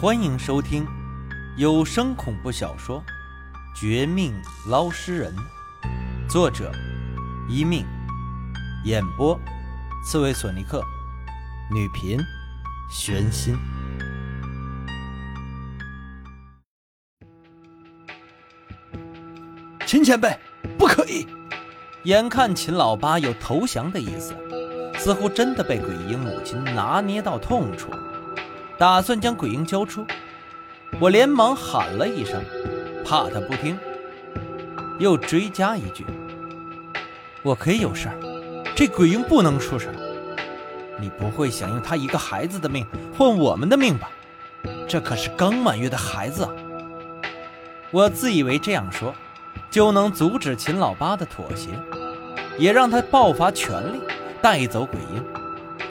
欢迎收听有声恐怖小说《绝命捞尸人》，作者一命，演播刺猬索尼克，女频玄心。秦前辈，不可以！眼看秦老八有投降的意思，似乎真的被鬼婴母亲拿捏到痛处，打算将鬼婴交出。我连忙喊了一声，怕他不听，又追加一句：“我可以有事儿，这鬼婴不能出事。你不会想用他一个孩子的命换我们的命吧？这可是刚满月的孩子啊！”我自以为这样说。就能阻止秦老八的妥协，也让他爆发全力带走鬼婴，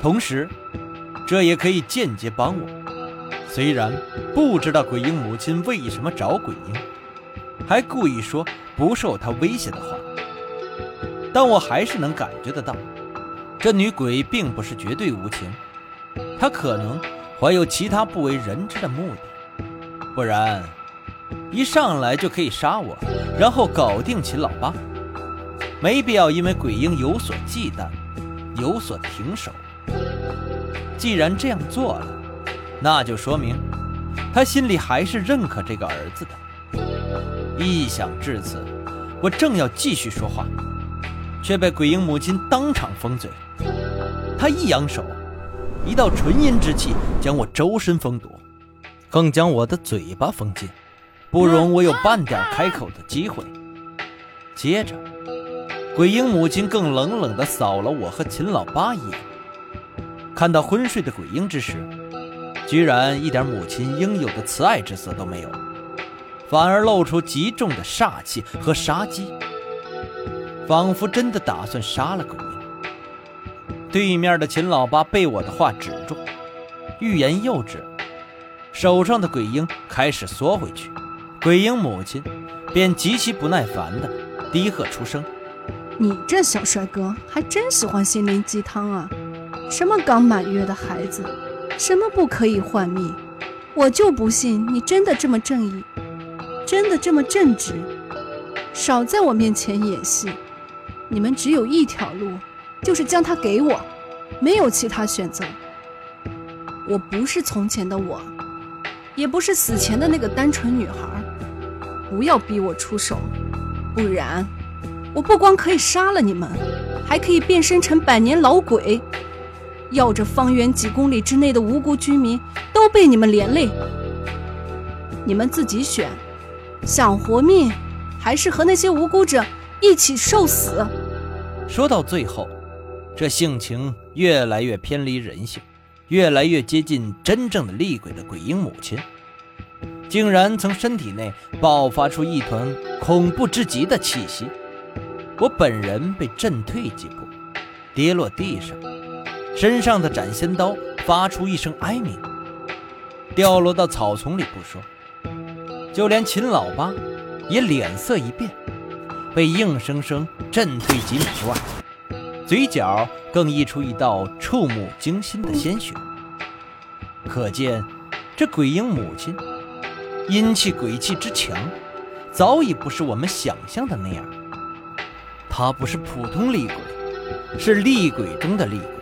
同时，这也可以间接帮我。虽然不知道鬼婴母亲为什么找鬼婴，还故意说不受他威胁的话，但我还是能感觉得到，这女鬼并不是绝对无情，她可能怀有其他不为人知的目的，不然。一上来就可以杀我，然后搞定秦老八，没必要因为鬼婴有所忌惮，有所停手。既然这样做了，那就说明他心里还是认可这个儿子的。一想至此，我正要继续说话，却被鬼婴母亲当场封嘴。他一扬手，一道纯阴之气将我周身封堵，更将我的嘴巴封禁。不容我有半点开口的机会。接着，鬼婴母亲更冷冷地扫了我和秦老八一眼。看到昏睡的鬼婴之时，居然一点母亲应有的慈爱之色都没有，反而露出极重的煞气和杀机，仿佛真的打算杀了鬼婴。对面的秦老八被我的话止住，欲言又止，手上的鬼婴开始缩回去。鬼婴母亲便极其不耐烦的低喝出声：“你这小帅哥还真喜欢心灵鸡汤啊！什么刚满月的孩子，什么不可以换命，我就不信你真的这么正义，真的这么正直。少在我面前演戏！你们只有一条路，就是将他给我，没有其他选择。我不是从前的我，也不是死前的那个单纯女孩。”不要逼我出手，不然我不光可以杀了你们，还可以变身成百年老鬼，要这方圆几公里之内的无辜居民都被你们连累。你们自己选，想活命，还是和那些无辜者一起受死？说到最后，这性情越来越偏离人性，越来越接近真正的厉鬼的鬼婴母亲。竟然从身体内爆发出一团恐怖至极的气息，我本人被震退几步，跌落地上，身上的斩仙刀发出一声哀鸣，掉落到草丛里不说，就连秦老八也脸色一变，被硬生生震退几米之外，嘴角更溢出一道触目惊心的鲜血，可见这鬼婴母亲。阴气鬼气之强，早已不是我们想象的那样。他不是普通厉鬼，是厉鬼中的厉鬼，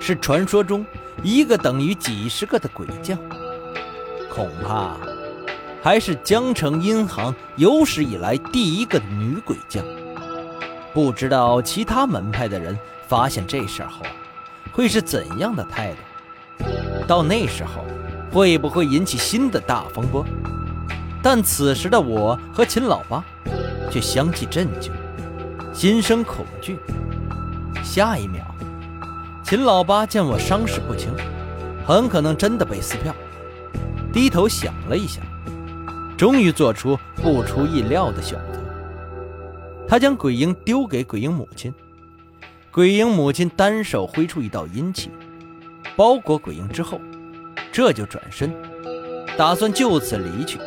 是传说中一个等于几十个的鬼将。恐怕还是江城阴行有史以来第一个女鬼将。不知道其他门派的人发现这事后，会是怎样的态度？到那时候。会不会引起新的大风波？但此时的我和秦老八却相继震惊，心生恐惧。下一秒，秦老八见我伤势不轻，很可能真的被撕票，低头想了一下，终于做出不出意料的选择。他将鬼婴丢给鬼婴母亲，鬼婴母亲单手挥出一道阴气，包裹鬼婴之后。这就转身，打算就此离去。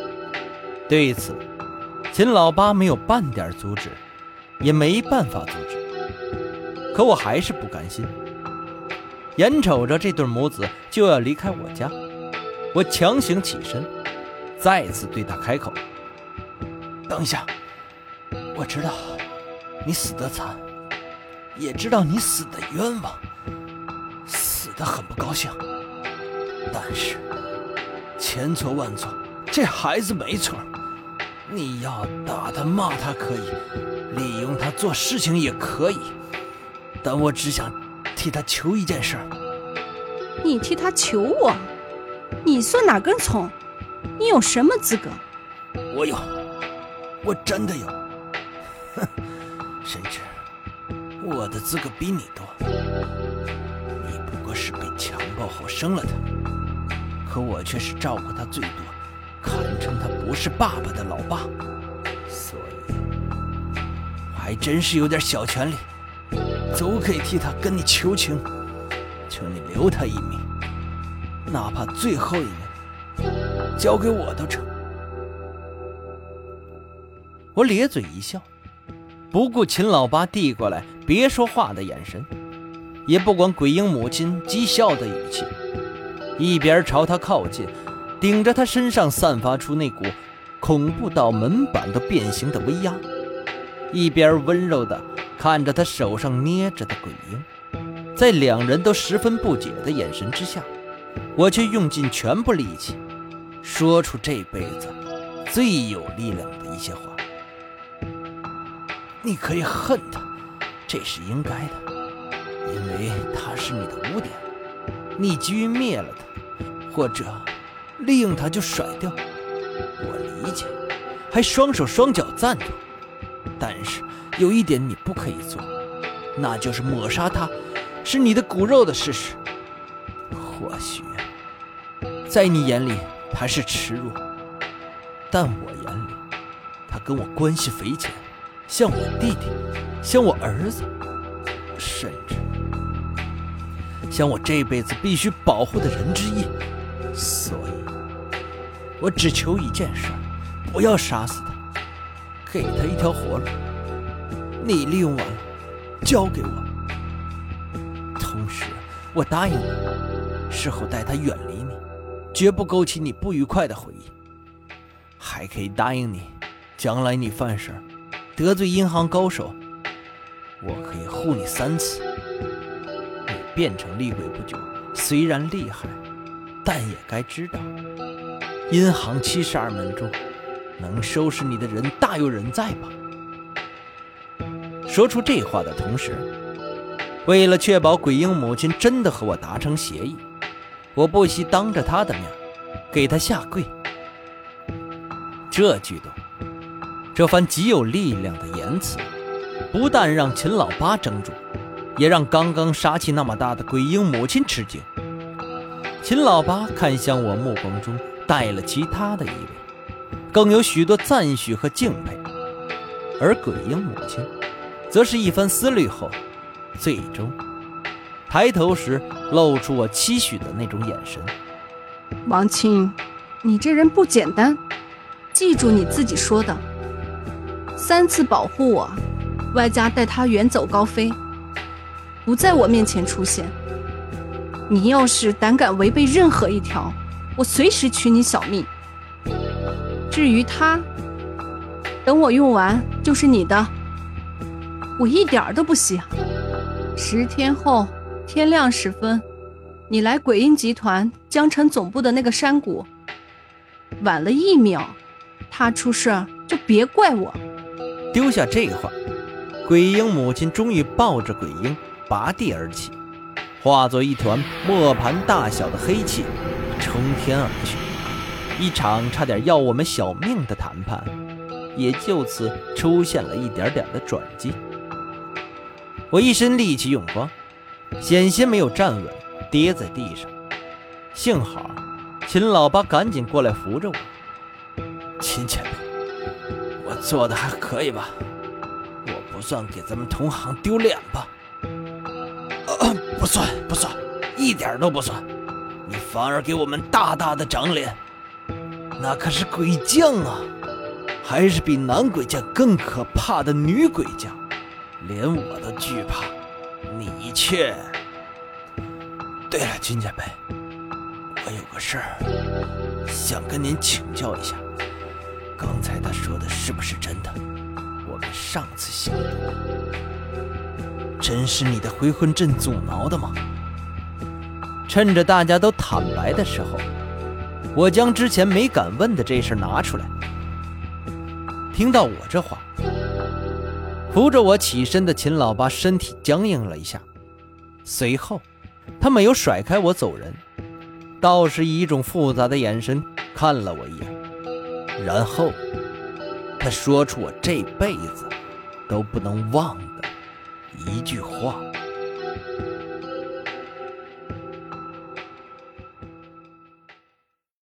对此，秦老八没有半点阻止，也没办法阻止。可我还是不甘心，眼瞅着这对母子就要离开我家，我强行起身，再次对他开口：“等一下，我知道你死得惨，也知道你死的冤枉，死的很不高兴。但是，千错万错，这孩子没错。你要打他骂他可以，利用他做事情也可以，但我只想替他求一件事儿。你替他求我？你算哪根葱？你有什么资格？我有，我真的有。哼，甚至我的资格比你多。你不过是被强暴后生了他，可我却是照顾他最多，堪称他不是爸爸的老爸。所以，我还真是有点小权利，都可以替他跟你求情，求你留他一命。哪怕最后一命交给我都成。我咧嘴一笑，不顾秦老八递过来别说话的眼神，也不管鬼婴母亲讥笑的语气，一边朝他靠近，顶着他身上散发出那股恐怖到门板都变形的威压，一边温柔的看着他手上捏着的鬼婴，在两人都十分不解的眼神之下。我却用尽全部力气，说出这辈子最有力量的一些话。你可以恨他，这是应该的，因为他是你的污点。你急于灭了他，或者利用他就甩掉，我理解，还双手双脚赞同。但是有一点你不可以做，那就是抹杀他是你的骨肉的事实。或许。在你眼里他是耻辱，但我眼里，他跟我关系匪浅，像我弟弟，像我儿子，甚至像我这辈子必须保护的人之一。所以，我只求一件事：不要杀死他，给他一条活路。你利用完了，交给我。同时，我答应你，事后带他远离你。绝不勾起你不愉快的回忆，还可以答应你，将来你犯事得罪银行高手，我可以护你三次。你变成厉鬼不久，虽然厉害，但也该知道，银行七十二门中，能收拾你的人大有人在吧？说出这话的同时，为了确保鬼婴母亲真的和我达成协议。我不惜当着他的面给他下跪。这举动，这番极有力量的言辞，不但让秦老八怔住，也让刚刚杀气那么大的鬼婴母亲吃惊。秦老八看向我，目光中带了其他的意味，更有许多赞许和敬佩。而鬼婴母亲，则是一番思虑后，最终。抬头时，露出我期许的那种眼神。王青，你这人不简单，记住你自己说的，三次保护我，外加带他远走高飞，不在我面前出现。你要是胆敢违背任何一条，我随时取你小命。至于他，等我用完就是你的，我一点都不稀罕。十天后。天亮时分，你来鬼婴集团江城总部的那个山谷。晚了一秒，他出事儿就别怪我。丢下这话，鬼婴母亲终于抱着鬼婴拔地而起，化作一团磨盘大小的黑气，冲天而去。一场差点要我们小命的谈判，也就此出现了一点点的转机。我一身力气用光。险些没有站稳，跌在地上。幸好，秦老八赶紧过来扶着我。秦前辈，我做的还可以吧？我不算给咱们同行丢脸吧？呃，不算，不算，一点都不算。你反而给我们大大的长脸。那可是鬼将啊，还是比男鬼将更可怕的女鬼将，连我都惧怕。你却……对了，金前辈，我有个事儿，想跟您请教一下。刚才他说的是不是真的？我们上次行动，真是你的回魂阵阻挠的吗？趁着大家都坦白的时候，我将之前没敢问的这事拿出来。听到我这话，扶着我起身的秦老八身体僵硬了一下，随后他没有甩开我走人，倒是以一种复杂的眼神看了我一眼。然后，他说出我这辈子都不能忘的一句话。